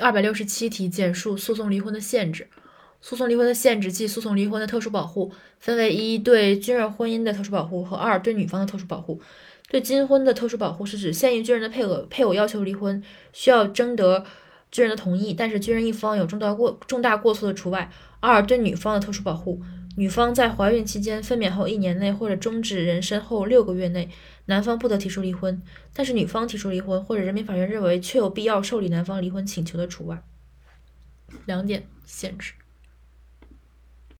二百六十七题，简述诉讼离婚的限制。诉讼离婚的限制即诉讼离婚的特殊保护，分为一对军人婚姻的特殊保护和二对女方的特殊保护。对金婚的特殊保护是指现役军人的配偶配偶要求离婚，需要征得军人的同意，但是军人一方有重大过重大过错的除外。二对女方的特殊保护，女方在怀孕期间、分娩后一年内或者终止妊娠后六个月内，男方不得提出离婚，但是女方提出离婚或者人民法院认为确有必要受理男方离婚请求的除外。两点限制。